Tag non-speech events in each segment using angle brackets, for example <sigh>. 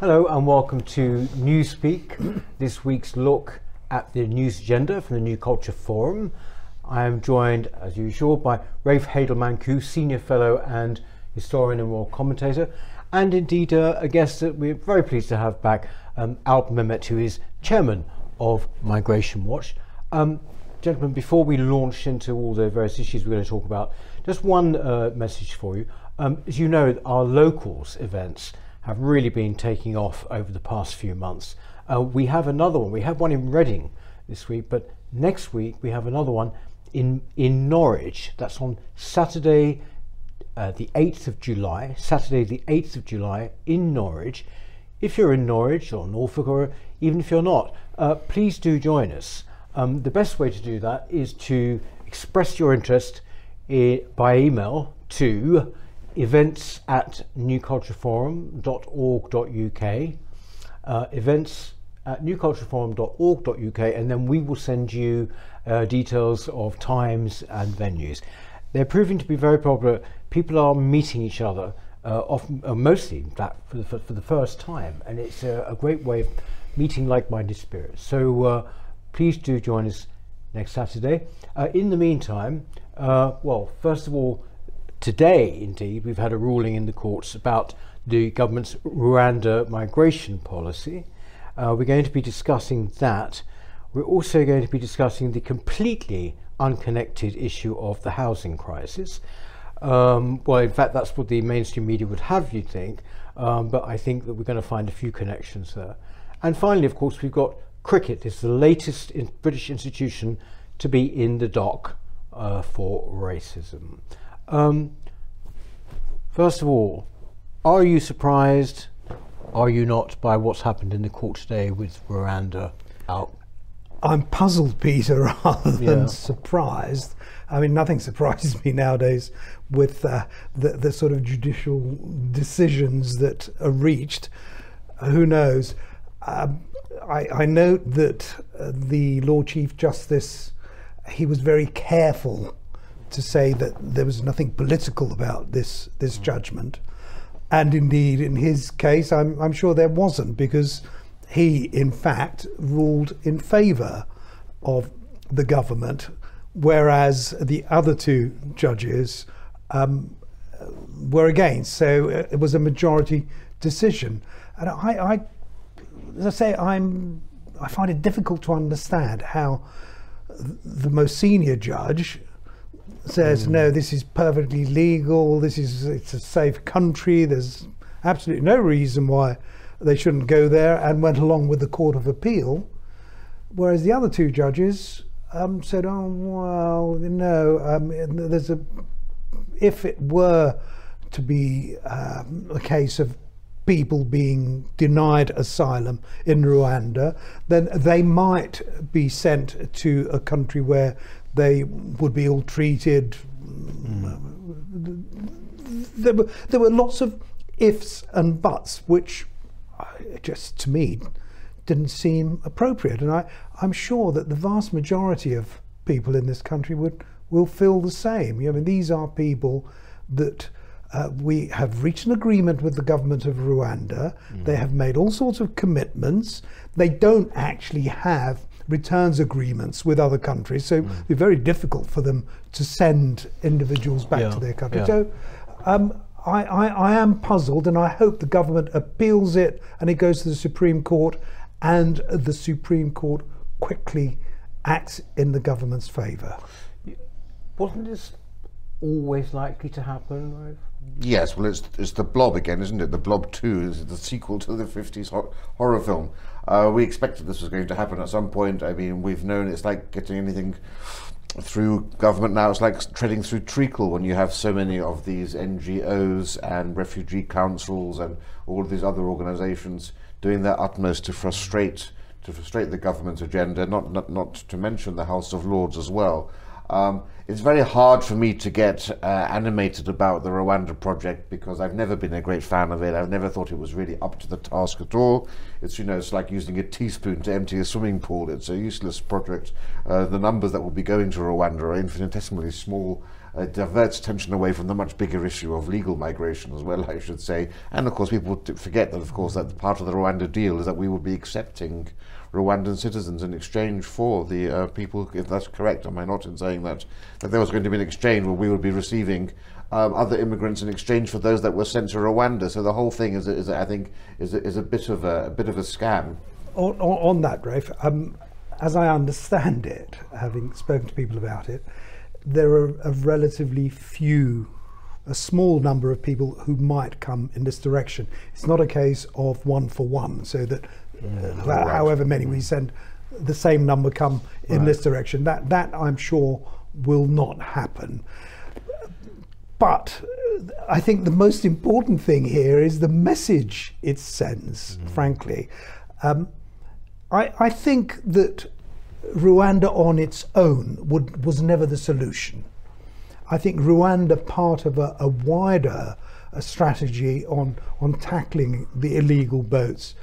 Hello and welcome to Newspeak, this week's look at the news agenda from the New Culture Forum. I am joined, as usual, by Rafe Heydel-Mankoo, Senior Fellow and Historian and Royal Commentator, and indeed uh, a guest that we're very pleased to have back, um, Alp Mehmet, who is Chairman of Migration Watch. Um, gentlemen, before we launch into all the various issues we're going to talk about, just one uh, message for you. Um, as you know, our locals events have really been taking off over the past few months. Uh, we have another one. We have one in Reading this week, but next week we have another one in in Norwich. That's on Saturday, uh, the 8th of July. Saturday, the 8th of July in Norwich. If you're in Norwich or Norfolk, or even if you're not, uh, please do join us. Um, the best way to do that is to express your interest I- by email to events at newcultureforum.org.uk, uh, events at newcultureforum.org.uk, and then we will send you uh, details of times and venues. They're proving to be very popular. People are meeting each other, uh, often, uh, mostly that for the, for, the first time, and it's a, a great way of meeting like-minded spirits. So uh, please do join us next Saturday. Uh, in the meantime, well, first of all, today indeed we've had a ruling in the courts about the government's Rwanda migration policy. Uh, we're going to be discussing that. We're also going to be discussing the completely unconnected issue of the housing crisis. Um, well, in fact, that's what the mainstream media would have you think, um, but I think that we're going to find a few connections there. And finally, of course, we've got cricket. It's the latest in British institution to be in the dock uh, for racism. Um, first of all, are you surprised? Are you not by what's happened in the court today with Rwanda out? I'm puzzled, Peter, <laughs> rather than Yeah. surprised. I mean, nothing <laughs> surprises me nowadays with uh, the, the sort of judicial decisions that are reached. Who knows? Um, I, I note that uh, the Lord Chief Justice, he was very careful to say that there was nothing political about this this judgment, and indeed in his case, I'm I'm sure there wasn't because he in fact ruled in favour of the government, whereas the other two judges um, were against. So uh, it was a majority decision, and I, I as I say, I'm I find it difficult to understand how the most senior judge says no this is perfectly legal this is it's a safe country there's absolutely no reason why they shouldn't go there and went along with the court of appeal. Whereas the other two judges um, said oh well no um, there's a if it were to be um, a case of people being denied asylum in Rwanda, then they might be sent to a country where they would be ill treated. There, were, there were lots of ifs and buts, which just to me didn't seem appropriate. And I, I'm sure that the vast majority of people in this country would will feel the same. I mean, these are people that uh, we have reached an agreement with the government of Rwanda. They have made all sorts of commitments. They don't actually have returns agreements with other countries, so it'd be very difficult for them to send individuals back Yeah, to their country. yeah. So um, I, I, I am puzzled, and I hope the government appeals it and it goes to the Supreme Court, and the Supreme Court quickly acts in the government's favour. Wasn't this always likely to happen? Rafe? Yes, well, it's it's the Blob again, isn't it? The Blob Two is the sequel to the '50s hor- horror film. Uh, we expected this was going to happen at some point. I mean, we've known it's like getting anything through government now. It's like treading through treacle when you have so many of these NGOs and refugee councils and all of these other organisations doing their utmost to frustrate to frustrate the government's agenda. Not not not to mention the House of Lords as well. Um, it's very hard for me to get uh, animated about the Rwanda project because I've never been a great fan of it. I've never thought it was really up to the task at all. It's you know it's like using a teaspoon to empty a swimming pool. It's a useless project. Uh, the numbers that will be going to Rwanda are infinitesimally small it diverts attention away from the much bigger issue of legal migration as well, <laughs> I should say. And of course, people forget that, of course, that part of the Rwanda deal is that we would be accepting Rwandan citizens in exchange for the uh, people, if that's correct, am I not in saying that, that there was going to be an exchange where we would be receiving um, other immigrants in exchange for those that were sent to Rwanda. So the whole thing is, is I think, is is a bit of a, a bit of a scam. On, on, on that, Rafe, um, as I understand it, having spoken to people about it, there are a relatively few, a small number of people who might come in this direction. It's not a case of one for one, so that uh, right. however many we send, the same number come in Right. this direction. That that I'm sure will not happen. But I think the most important thing here is the message it sends, frankly. Um, I, I think that Rwanda on its own would, was never the solution. I think Rwanda, part of a, a wider uh strategy on, on tackling the illegal boats,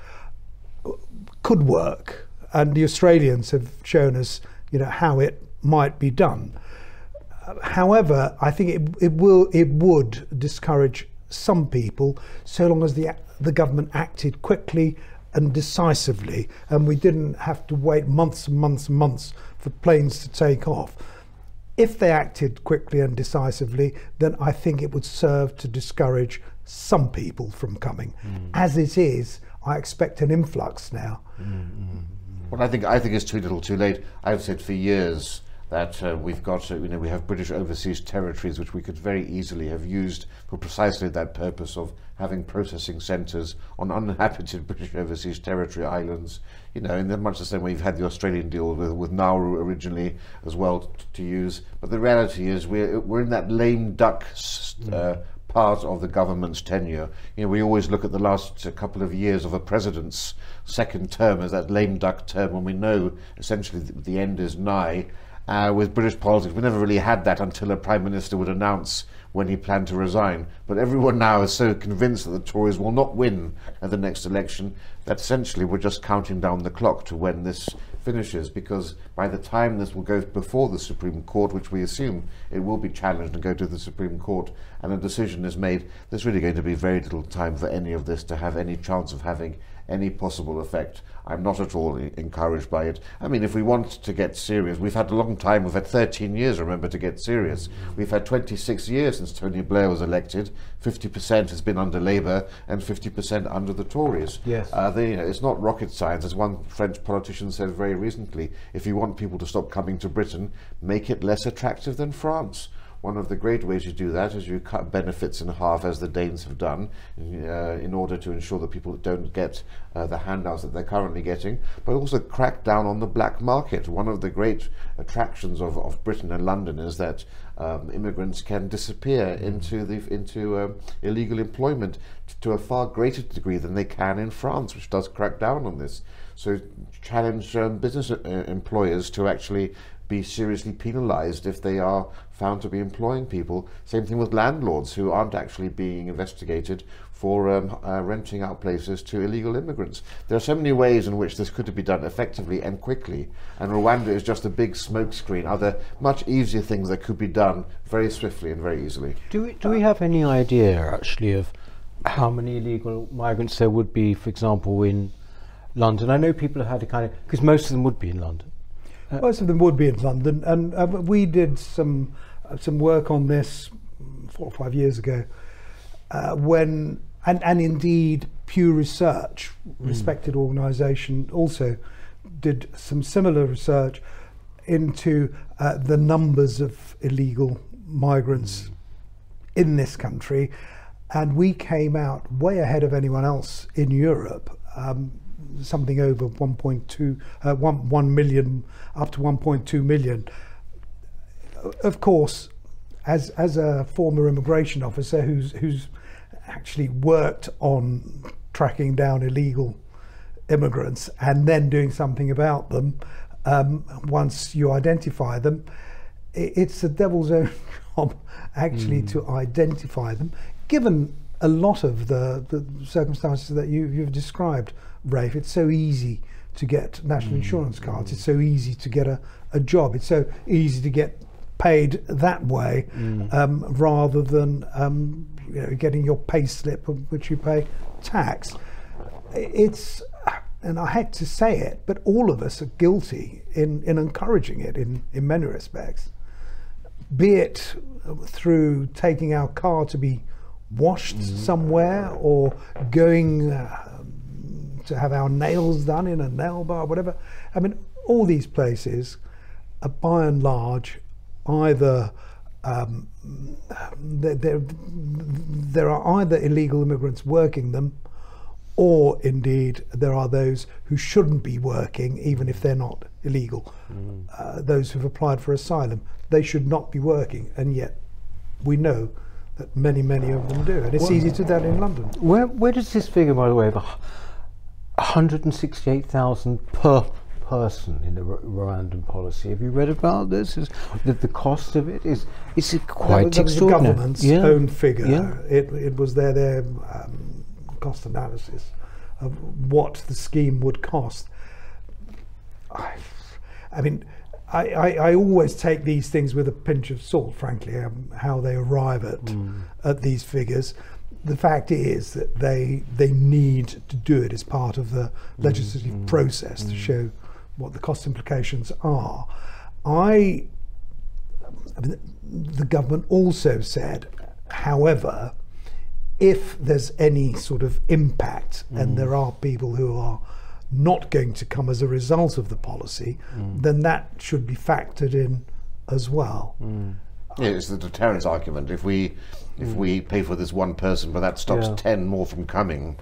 could work. And the Australians have shown us, you know, how it might be done. However, I think it, it will it would discourage some people so long as the the government acted quickly and decisively, and we didn't have to wait months and months and months for planes to take off. If they acted quickly and decisively, then I think it would serve to discourage some people from coming. Mm. As it is, I expect an influx now. Well, I think I think it's too little, too late. I've said for years that uh, we've got, uh, you know, we have British overseas territories which we could very easily have used for precisely that purpose of having processing centres on uninhabited <laughs> British overseas territory islands. You know, in the, much the same way you've had the Australian deal with, with Nauru originally as well t- to use. But the reality is we're we're in that lame duck. s- Uh, part of the government's tenure. You know, we always look at the last couple of years of a president's second term as that lame duck term when we know essentially the, the end is nigh. Uh, with British politics, we never really had that until a prime minister would announce when he planned to resign. But everyone now is so convinced that the Tories will not win at the next election that essentially we're just counting down the clock to when this finishes because by the time this will go before the Supreme Court, which we assume it will be challenged and go to the Supreme Court, and a decision is made, there's really going to be very little time for any of this to have any chance of having any possible effect. I'm not at all encouraged by it. I mean, if we want to get serious, we've had a long time, we've had 13 years, remember, to get serious. We've had 26 years since Tony Blair was elected. 50% has been under Labour and 50% under the Tories. Yes. Uh, they, you know, it's not rocket science. As one French politician said very recently, if you want people to stop coming to Britain, make it less attractive than France. One of the great ways you do that is you cut benefits in half, as the Danes have done, uh, in order to ensure that people don't get uh, the handouts that they're currently getting, but also crack down on the black market. One of the great attractions of, of Britain and London is that um, immigrants can disappear into the into um, illegal employment to a far greater degree than they can in France, which does crack down on this. So challenge um, business uh, employers to actually be seriously penalised if they are found to be employing people. Same thing with landlords who aren't actually being investigated for um, uh, renting out places to illegal immigrants. There are so many ways in which this could be done effectively and quickly, and Rwanda is just a big smokescreen. Are there much easier things that could be done very swiftly and very easily? Do we, do we have any idea actually of how many illegal migrants there would be, for example, in London? I know people have had a kind of because most of them would be in London. Most of them would be in London, and uh, we did some uh, some work on this four or five years ago. Uh, when and, and indeed Pew Research, respected organisation, also did some similar research into uh, the numbers of illegal migrants in this country, and we came out way ahead of anyone else in Europe. Um, something over 1.2, uh, 1, 1 million, up to 1.2 million. Of course, as as a former immigration officer who's who's actually worked on tracking down illegal immigrants and then doing something about them, um, once you identify them, it's the devil's own <laughs> job actually to identify them, given a lot of the, the circumstances that you, you've described, Rafe. It's so easy to get national insurance cards. It's so easy to get a, a job. It's so easy to get paid that way um, rather than um, you know, getting your pay slip of which you pay tax. It's, and I hate to say it, but all of us are guilty in, in encouraging it in, in many respects. Be it through taking our car to be washed somewhere or going uh, to have our nails done in a nail bar, whatever. I mean, all these places are by and large either um, there, there, there are either illegal immigrants working them or indeed there are those who shouldn't be working even if they're not illegal. Uh, those who've applied for asylum, they should not be working and yet we know that many, many of them do. And it's easy to do that in London. Where where does this figure, by the way, of 168,000 per person in the Rwandan policy? Have you read about this? Is that the cost of it is is it quite that was the extraordinary? government's yeah. own figure. Yeah. It, it was their, their um, cost analysis of what the scheme would cost. I, I mean, I, I, I always take these things with a pinch of salt, frankly, um, how they arrive at Mm. at these figures. The fact is that they they need to do it as part of the legislative process to show what the cost implications are. I I mean, the government also said, however, if there's any sort of impact and there are people who are not going to come as a result of the policy, mm. then that should be factored in as well. Mm. Yeah, it's the deterrence argument. If we if mm. we pay for this one person, but that stops Yeah. ten more from coming.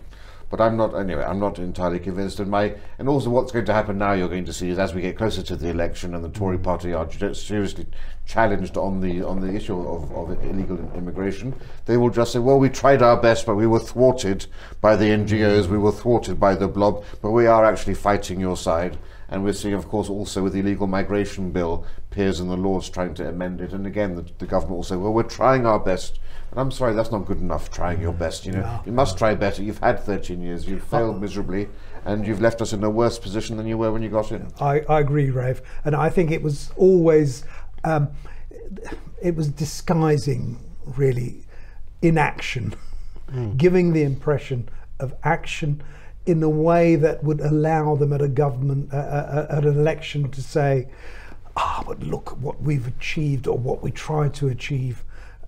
But I'm not anyway. I'm not entirely convinced. And my and also what's going to happen now, you're going to see is as we get closer to the election and the Tory mm-hmm. Party are seriously challenged on the on the issue of, of illegal immigration, they will just say, well, we tried our best, but we were thwarted by the NGOs, mm-hmm. we were thwarted by the blob, but we are actually fighting your side. And we're seeing, of course, also with the illegal migration bill, peers and the Lords trying to amend it. And again, the, the government will say, well, we're trying our best. And I'm sorry, that's not good enough, trying your best. You know, No. you must try better. You've had 13 years, you've failed miserably, and you've left us in a worse position than you were when you got in. I, I agree, Rafe, and I think it was always um, it was disguising really inaction, giving the impression of action in a way that would allow them at a government uh, uh, at an election to say, "Ah, but look what we've achieved or what we tried to achieve."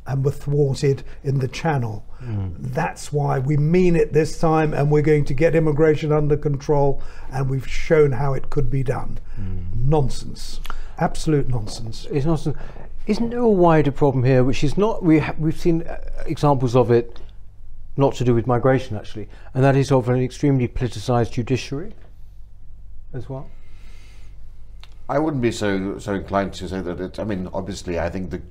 And were thwarted in the channel. That's why we mean it this time, and we're going to get immigration under control, and we've shown how it could be done. Nonsense, absolute nonsense. It's not. Isn't there a wider problem here, which is not? We ha- we've seen uh, examples of it, not to do with migration actually, and that is of an extremely politicised judiciary, as well. I wouldn't be so so inclined to say that it. I mean, obviously, I think the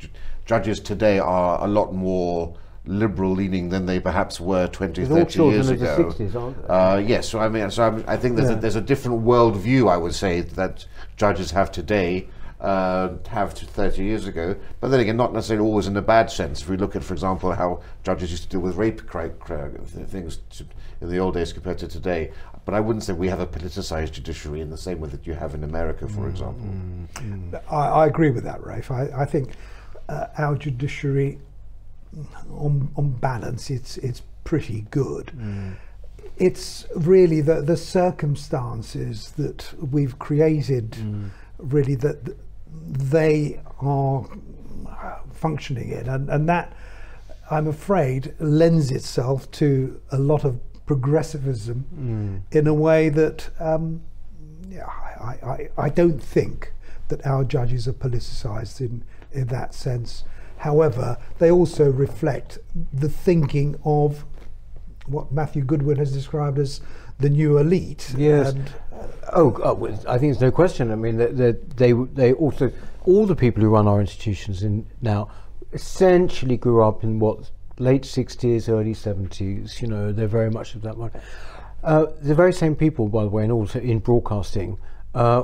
judges today are a lot more liberal leaning than they perhaps were 20, They're all 30 children years of the ago. 60s, aren't they? Uh, yes, so I mean, so I'm, I think there's, Yeah. a, there's a different world view, I would say, that judges have today. Uh, have to 30 years ago, but then again, not necessarily always in a bad sense. If we look at, for example, how judges used to deal with rape cri- cri- things to, in the old days compared to today, but I wouldn't say we have a politicized judiciary in the same way that you have in America, for mm, example. Mm, mm. I, I agree with that, Rafe. I, I think uh, our judiciary, on, on balance, it's it's pretty good. It's really the the circumstances that we've created, really that th- they are functioning in, and, and that I'm afraid lends itself to a lot of progressivism in a way that um, I, I, I don't think that our judges are politicised in, in that sense. However, they also reflect the thinking of what Matthew Goodwin has described as the new elite. Yes. And, Oh, uh, well, I think there's no question. I mean, they, they, they, they also, all the people who run our institutions in now essentially grew up in what, late 60s, early 70s, you know, they're very much of that one. Uh, the very same people, by the way, and also in broadcasting, uh,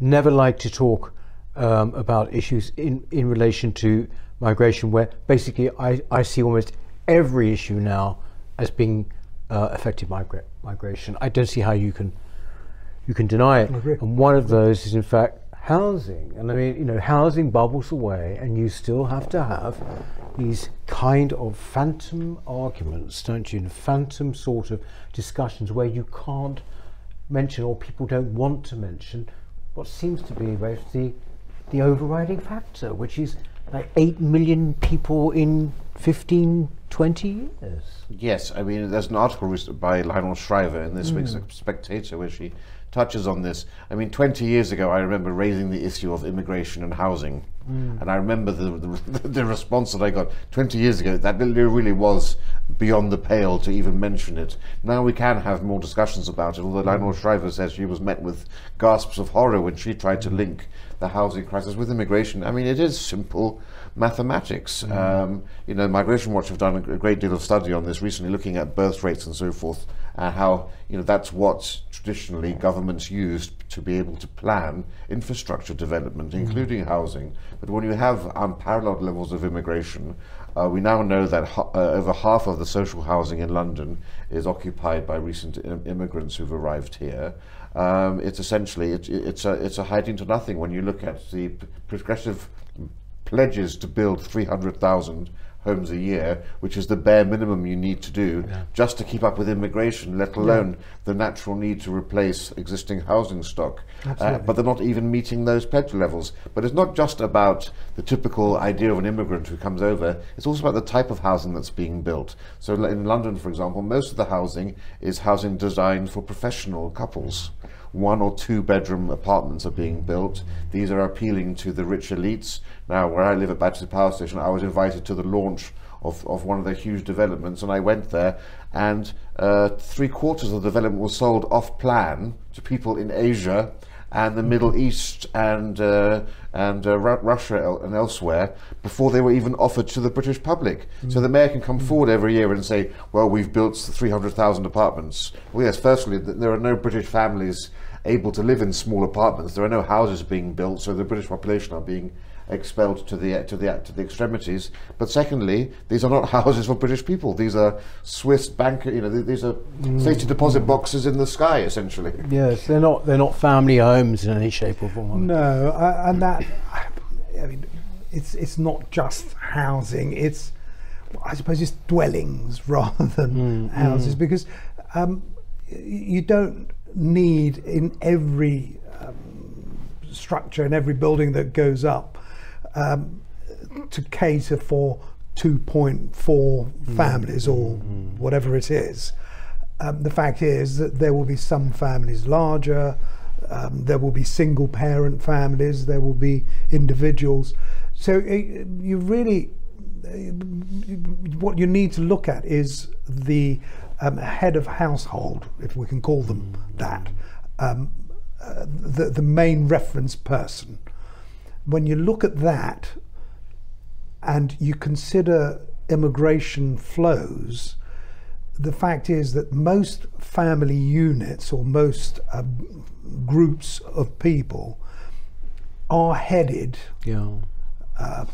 never like to talk um, about issues in, in relation to migration, where basically I, I see almost every issue now as being uh, affected migra- migration. I don't see how you can you can deny it. And one of those is, in fact, housing, and I mean, you know, housing bubbles away, and you still have to have these kind of phantom arguments, don't you? And phantom sort of discussions where you can't mention or people don't want to mention what seems to be the the overriding factor, which is like 8 million people in 15, 20 years. Yes, I mean, there's an article by Lionel Shriver in this mm. week's Spectator where she touches on this. I mean, 20 years ago, I remember raising the issue of immigration and housing. Mm. And I remember the, the, <laughs> the, response that I got 20 years ago, that really was beyond the pale to even mention it. Now we can have more discussions about it, although mm. Lionel Shriver says she was met with gasps of horror when she tried to link the housing crisis with immigration. I mean, it is simple mathematics. Mm. Um, you know, Migration Watch have done a great deal of study on this recently, looking at birth rates and so forth and how you know that's what traditionally governments used to be able to plan infrastructure development, mm-hmm. including housing. But when you have unparalleled levels of immigration, uh, we now know that uh, over half of the social housing in London is occupied by recent Im- immigrants who've arrived here. Um, it's essentially it, it's a it's a hiding to nothing when you look at the p- progressive pledges to build 300,000 homes a year, which is the bare minimum you need to do yeah. just to keep up with immigration, let alone yeah. the natural need to replace existing housing stock. Uh, but they're not even meeting those pledge levels. But it's not just about the typical idea of an immigrant who comes over, it's also about the type of housing that's being built. So in London, for example, most of the housing is housing designed for professional couples one or two bedroom apartments are being built. These are appealing to the rich elites. Now, where I live at Battersea Power Station, I was invited to the launch of, of one of their huge developments, and I went there, and uh, three quarters of the development was sold off plan to people in Asia and the Middle East and uh, and uh, Russia and elsewhere before they were even offered to the British public. Mm. So the mayor can come mm. forward every year and say, "Well, we've built 300,000 apartments." Well, yes, firstly, there are no British families able to live in small apartments. There are no houses being built, so the British population are being expelled to the to the to the extremities. But secondly, these are not <laughs> houses for British people. These are Swiss bank. You know, these are mm. safety deposit boxes in the sky, essentially. Yes, they're not they're not family homes in any shape or form. No, uh, and that I mean, it's it's not just housing. It's I suppose it's dwellings <laughs> rather than mm, houses mm. because um, you don't need in every um, structure and every building that goes up um, to cater for 2.4 mm. families or mm. whatever it is. Um, the fact is that there will be some families larger, um, there will be single parent families, there will be individuals. So it, you really, what you need to look at is the um, head of household, if we can call them that, um, uh, the, the main reference person when you look at that and you consider immigration flows, the fact is that most family units or most uh, groups of people are headed, yeah. Uh,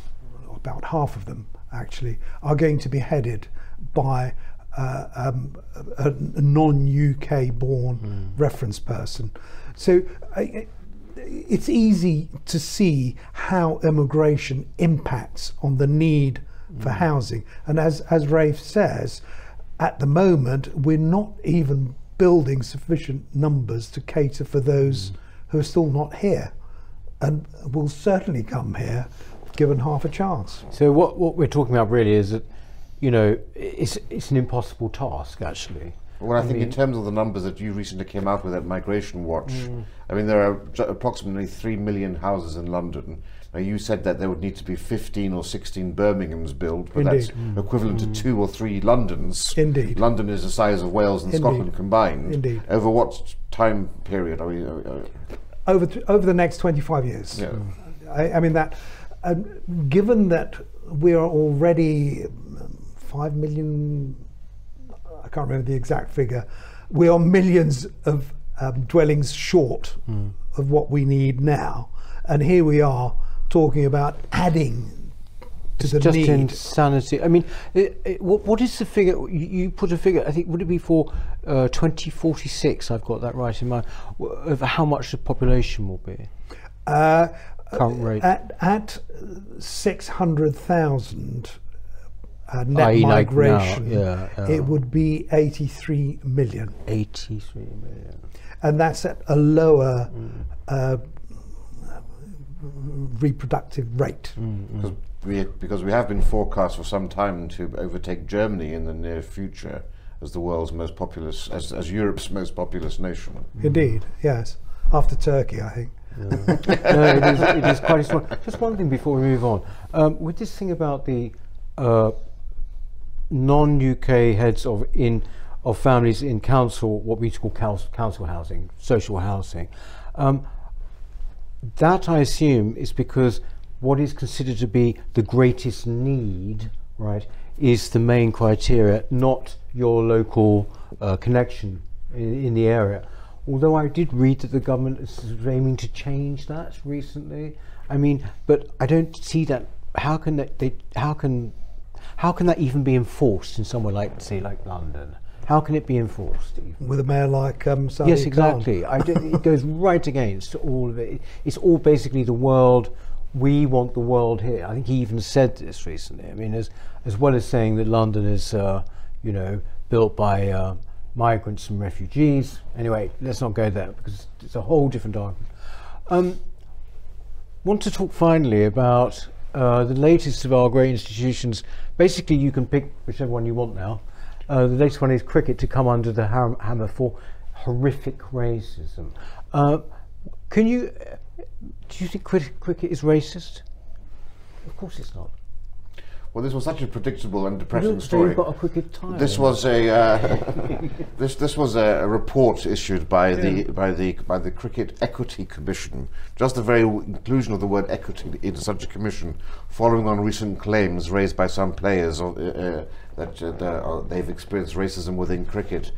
about half of them actually, are going to be headed by uh, um, a, a non UK born mm. reference person. So uh, it's easy to see how immigration impacts on the need for mm. housing. And as, as Rafe says, at the moment, we're not even building sufficient numbers to cater for those mm. who are still not here and will certainly come here given half a chance. So what, what we're talking about really is that, you know, it's, it's an impossible task actually. Well, I, I think mean, in terms of the numbers that you recently came out with at Migration Watch, mm. I mean, there are approximately 3 million houses in London. Now, you said that there would need to be 15 or 16 Birminghams built, but Indeed. that's mm. equivalent mm. to two or three Londons. Indeed. London is the size of Wales and Indeed. Scotland combined. Indeed. Over what time period are we? Uh, over, th- over the next 25 years. Yeah. I, I mean, that, um, given that we are already 5 million I can't remember the exact figure. We are millions of um, dwellings short mm. of what we need now, and here we are talking about adding to it's the just need. insanity. I mean, it, it, what, what is the figure? You, you, put a figure. I think would it be for uh, 2046? I've got that right in mind. Of how much the population will be. Uh, Current rate. At, at 600,000 uh, net i.e. like now, migration, yeah, yeah. it would be 83 million. 83 million. And that's at a lower Mm. uh, reproductive rate. Mm. Because we, because we have been forecast for some time to overtake Germany in the near future as the world's most populous, as, as Europe's most populous nation. Indeed, yes. After Turkey, I think. no, it is, it is quite small. Just one thing before we move on. Um, with this thing about the uh, non-UK heads of in of families in council, what we used to call council, council housing, social housing, um, that I assume is because what is considered to be the greatest need, right, is the main criteria, not your local uh, connection in, in the area. Although I did read that the government is aiming to change that recently. I mean, but I don't see that. How can that, they? How can how can that even be enforced in somewhere like, say, like London? How can it be enforced? Even? With a mayor like um, Sadiq Yes, exactly. I do, it goes right against all of it. It's all basically the world. We want the world here. I think he even said this recently. I mean, as as well as saying that London is, uh, you know, built by uh, migrants and refugees. Anyway, let's not go there because it's a whole different argument. Um, want to talk finally about uh, the latest of our great institutions. Basically, you can pick whichever one you want now. Uh, the latest one is cricket to come under the ham- hammer for horrific racism. Uh, can you? Do you think cricket is racist? Of course, it's not. Well, this was such a predictable and depressing Look, story. got a. This was a uh, <laughs> this this was a, report issued by the by the by the Cricket Equity Commission. Just the very inclusion of the word equity into such a commission, following on recent claims raised by some players uh, uh, that uh, they've experienced racism within cricket.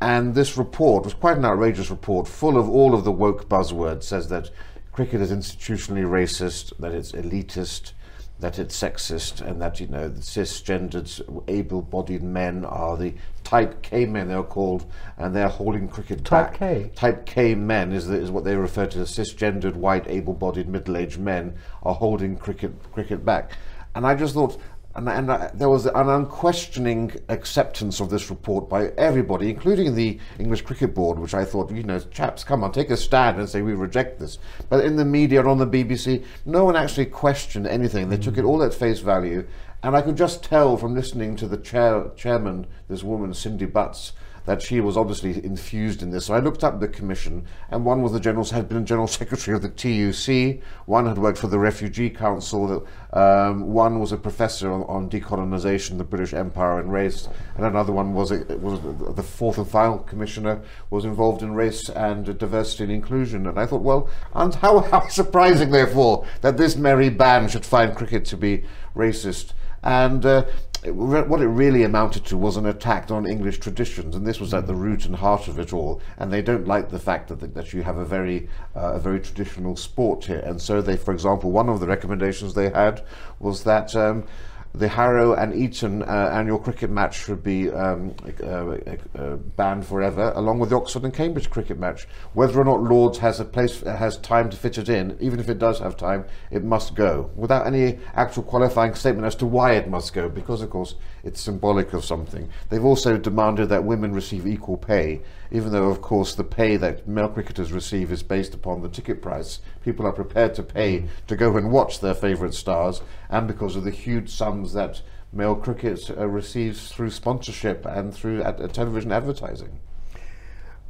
And this report was quite an outrageous report, full of all of the woke buzzwords. Says that cricket is institutionally racist, that it's elitist, that it's sexist and that you know the cisgendered able-bodied men are the type K men they're called and they're holding cricket Type back. K? Type K men is, the, is what they refer to as cisgendered white able-bodied middle-aged men are holding cricket cricket back and I just thought and, and uh, there was an unquestioning acceptance of this report by everybody, including the English Cricket Board, which I thought, you know, chaps, come on, take a stand and say we reject this. But in the media and on the BBC, no one actually questioned anything. They took it all at face value. And I could just tell from listening to the chair, chairman, this woman, Cindy Butts, that she was obviously infused in this. So I looked up the commission, and one was the general had been general <laughs> secretary of the TUC. One had worked for the Refugee Council. Um, one was a professor on, on decolonisation, the British Empire and race, and another one was was the fourth and final commissioner was involved in race and diversity and inclusion. And I thought, well, and how, <laughs> how surprising, therefore, that this merry band should find cricket to be racist. And uh, what it really amounted to was an attack on English traditions, and this was at the root and heart of it all. And they don't like the fact that, that you have a very, uh, a very traditional sport here. And so they, for example, one of the recommendations they had was that. Um, the Harrow and Eton uh, annual cricket match should be um, uh, uh, banned forever, along with the Oxford and Cambridge cricket match. Whether or not Lords has a place, has time to fit it in, even if it does have time, it must go, without any actual qualifying statement as to why it must go, because of course it's symbolic of something. They've also demanded that women receive equal pay, even though of course the pay that male cricketers receive is based upon the ticket price. People are prepared to pay to go and watch their favourite stars, and because of the huge sums that male cricket uh, receives through sponsorship and through ad- uh, television advertising.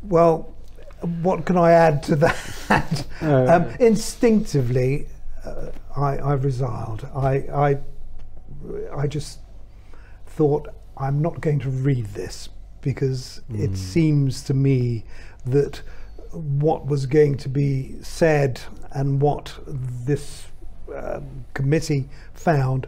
Well, what can I add to that? <laughs> um, instinctively, uh, I, I resiled. I, I, I just thought I'm not going to read this because it seems to me that what was going to be said and what this um, committee found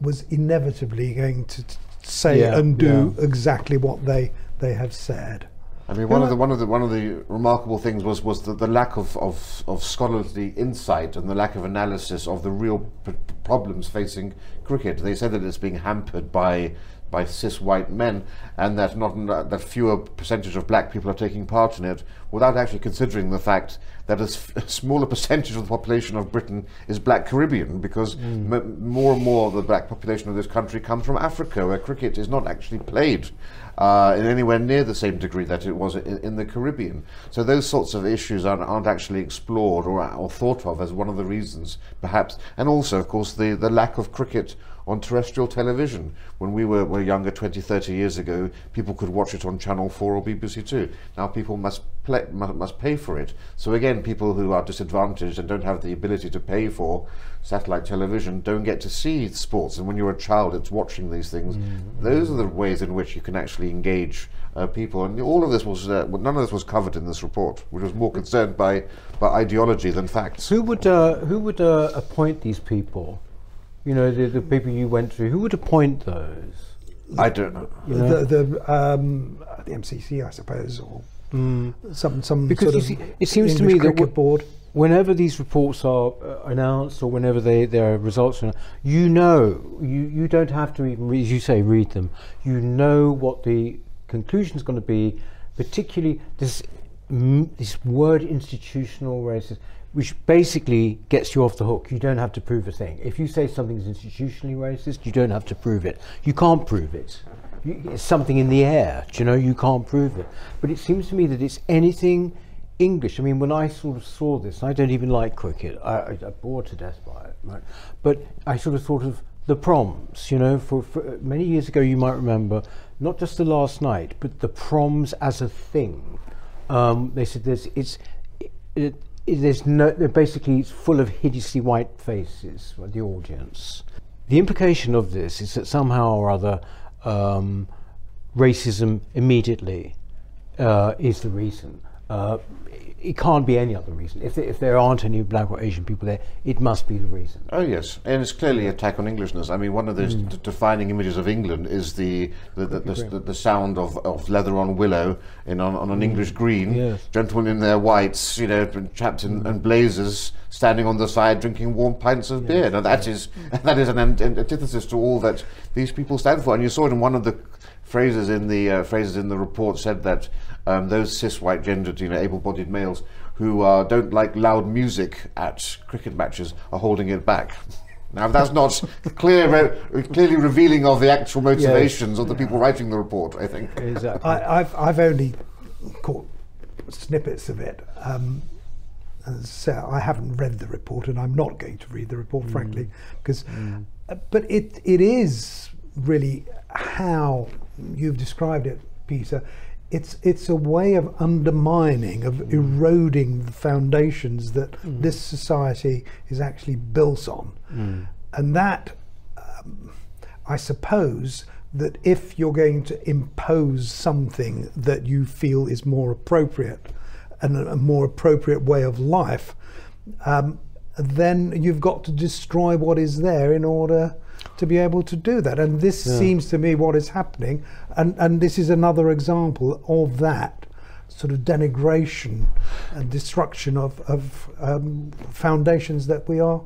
was inevitably going to t- say Yeah, and do yeah. exactly what they they have said. I mean, one of the one of the one of the remarkable things was was the, the lack of, of, of scholarly insight and the lack of analysis of the real p- problems facing cricket. They said that it's being hampered by by cis white men, and that not that fewer percentage of black people are taking part in it, without actually considering the fact that a, smaller percentage of the population of Britain is black Caribbean, because m- more and more of the black population of this country comes from Africa, where cricket is not actually played uh, in anywhere near the same degree that it was in, in the Caribbean. So those sorts of issues aren't, aren't actually explored or, or thought of as one of the reasons, perhaps. And also, of course, the, the lack of cricket on terrestrial television. When we were, were younger 20, 30 years ago, people could watch it on Channel 4 or BBC Two. Now people must, play, must, must pay for it. So again, people who are disadvantaged and don't have the ability to pay for satellite television don't get to see sports. And when you're a child, it's watching these things. Those are the ways in which you can actually engage uh, people. And all of this was, uh, none of this was covered in this report, which was more concerned by, by ideology than facts. Who would uh, who would uh, appoint these people? You know, the, the people you went through. Who would appoint those? I don't know. You know? The, the, um, the MCC, I suppose, or some some Because sort you of see, it seems to English me that cricket wh- board. whenever these reports are uh, announced or whenever they, their results are, you know, you, you don't have to even, as you say, read them. You know what the conclusion is going to be, particularly this mm, this word institutional racism, which basically gets you off the hook. You don't have to prove a thing. If you say something is institutionally racist, you don't have to prove it. You can't prove it. You, it's something in the air. Do you know? You can't prove it. But it seems to me that it's anything English. I mean, when I sort of saw this, I don't even like cricket. I, I, I'm bored to death by it. Right? But I sort of thought of the proms. You know, for, for many years ago, you might remember not just the last night, but the proms as a thing. Um, they said there's it's it, it, there's no basically it's full of hideously white faces. for The audience. The implication of this is that somehow or other, um, racism immediately uh, is the reason. Uh, it can't be any other reason. If there, if there aren't any black or Asian people there, it must be the reason. Oh yes, and it's clearly attack on Englishness. I mean, one of those d- defining images of England is the the, the, the, the, sound of, of leather on willow in on, on an English green. Hmm. Yes. Hmm. Gentlemen in their whites, you know, chapped in and blazers, standing on the side drinking warm pints of beer. Now that is <laughs> that is an ant- antithesis to all that these people stand for. And you saw it in one of the phrases in the uh, phrases in the report said that um, those cis white gendered, you know, able-bodied males who uh, don't like loud music at cricket matches are holding it back. <laughs> Now, if that's not clear, re- clearly revealing of the actual motivations of the people writing the report. I think. Exactly. I, I've I've only caught snippets of it. Um, and so I haven't read the report, and I'm not going to read the report, frankly, because. uh, But it it is really how you've described it, Peter. It's it's a way of undermining, of mm. eroding the foundations that mm. this society is actually built on, mm. and that um, I suppose that if you're going to impose something that you feel is more appropriate and a, a more appropriate way of life, um, then you've got to destroy what is there in order to be able to do that. And this seems to me what is happening. And, and this is another example of that sort of denigration and destruction of, of um, foundations that we are.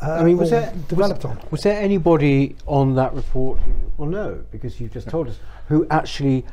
Uh, I mean, was there developed was, on? was there anybody on that report? Well, no, because you've just told us who actually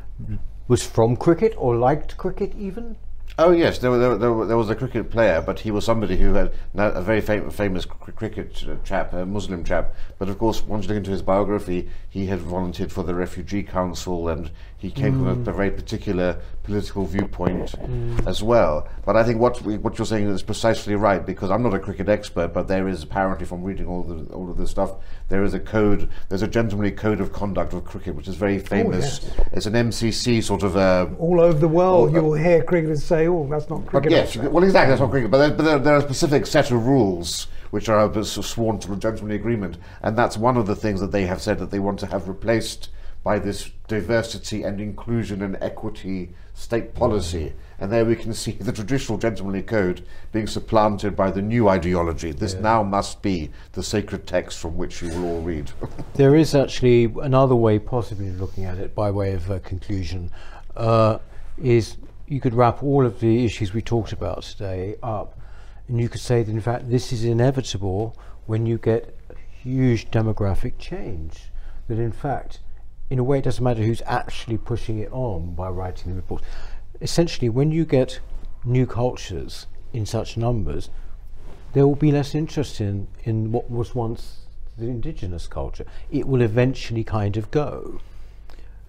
was from cricket or liked cricket even. Oh yes, there, there, there, there was a cricket player, but he was somebody who had a very fam- famous cr- cricket uh, chap, a Muslim chap. But of course, once you look into his biography, he had volunteered for the Refugee Council, and he came from a, a very particular political viewpoint mm. as well. But I think what we, what you're saying is precisely right because I'm not a cricket expert, but there is apparently from reading all the all of this stuff, there is a code. There's a gentlemanly code of conduct of cricket, which is very oh, famous. yes. It's an MCC sort of. Uh, all over the world, Oh, uh, you will hear cricketers say, "Oh, that's not cricket." yes, well, exactly, that's not cricket. But there, but there, there are a specific set of rules which are a sort of sworn to a gentlemanly agreement, and that's one of the things that they have said that they want to have replaced by this diversity and inclusion and equity state policy. And there we can see the traditional gentlemanly code being supplanted by the new ideology. This now must be the sacred text from which you will all read. <laughs> There is actually another way, possibly of looking at it by way of uh, conclusion, uh, is you could wrap all of the issues we talked about today up, and you could say that in fact this is inevitable when you get huge demographic change. That in fact in a way, it doesn't matter who's actually pushing it on by writing the reports. Essentially, when you get new cultures in such numbers, there will be less interest in, in what was once the indigenous culture. It will eventually kind of go.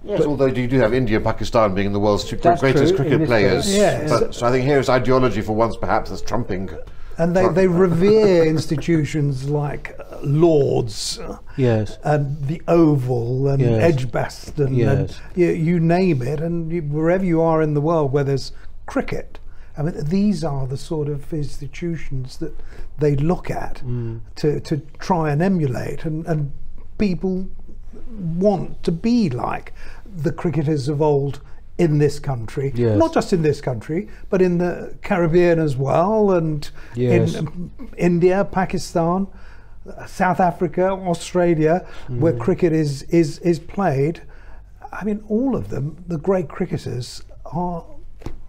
Yes, although you do have India and Pakistan being the world's two greatest true, cricket players. Yes. But, so I think here is ideology for once perhaps that's trumping. And they, they revere institutions like uh, Lords Yes. and the Oval and Yes. Edgbaston and Yes. you, you name it, and you, wherever you are in the world where there's cricket. I mean, these are the sort of institutions that they look at Mm. to, to try and emulate, and, and people want to be like the cricketers of old in this country. Yes. Not just in this country, but in the Caribbean as well, and Yes. in um, India, Pakistan, South Africa, Australia, where Mm. cricket is, is, is played. I mean, all of them, the great cricketers, are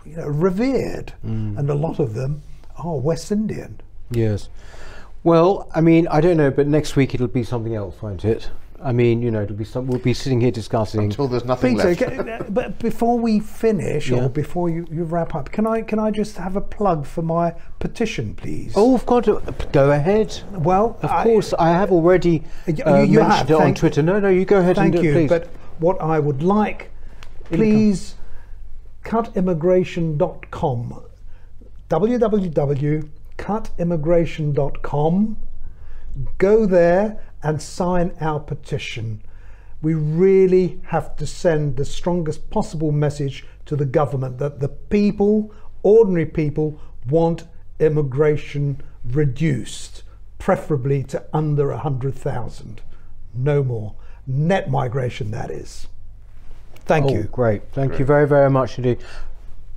you know, revered, Mm. and a lot of them are West Indian. Yes. Well, I mean, I don't know, but next week it'll be something else, won't it? I mean, you know, it'll be some. We'll be sitting here discussing. Until there's nothing Peter, left. uh, but before we finish, Yeah. or before you, you wrap up, can I can I just have a plug for my petition, please? Oh, I've got to go ahead. well, Of I- course, I have already You- uh, you mentioned have, it on Twitter. No, no, you go ahead Thank and do you. it, please. But what I would like, please, cutimmigration.com, www.cutimmigration.com. Go there and sign our petition. We really have to send the strongest possible message to the government that the people, ordinary people, want immigration reduced, preferably to under 100,000. No more. Net migration, that is. Thank oh, you. great. Thank you very, very much indeed.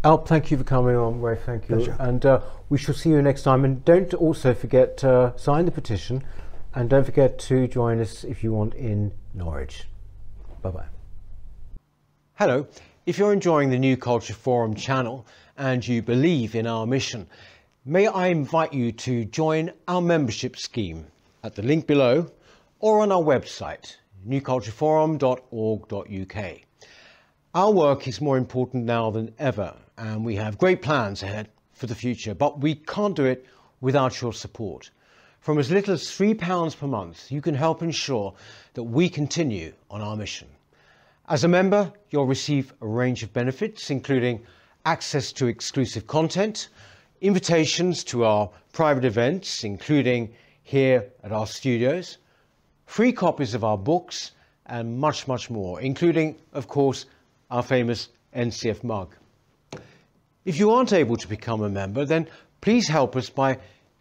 Alp, thank you for coming on. Ray, thank you. Pleasure. And uh, we shall see you next time. And don't also forget to uh, sign the petition. And don't forget to join us if you want in Norwich. Bye bye. Hello. If you're enjoying the New Culture Forum channel and you believe in our mission, may I invite you to join our membership scheme at the link below or on our website, newcultureforum.org.uk. Our work is more important now than ever, and we have great plans ahead for the future, but we can't do it without your support. From as little as £3 per month, you can help ensure that we continue on our mission. As a member, you'll receive a range of benefits, including access to exclusive content, invitations to our private events, including here at our studios, free copies of our books, and much, much more, including, of course, our famous NCF mug. If you aren't able to become a member, then please help us by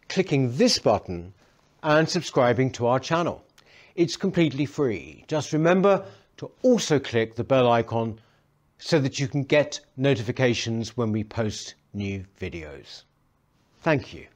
clicking this button and subscribing to our channel. It's completely free. Just remember to also click the bell icon so that you can get notifications when we post new videos. Thank you.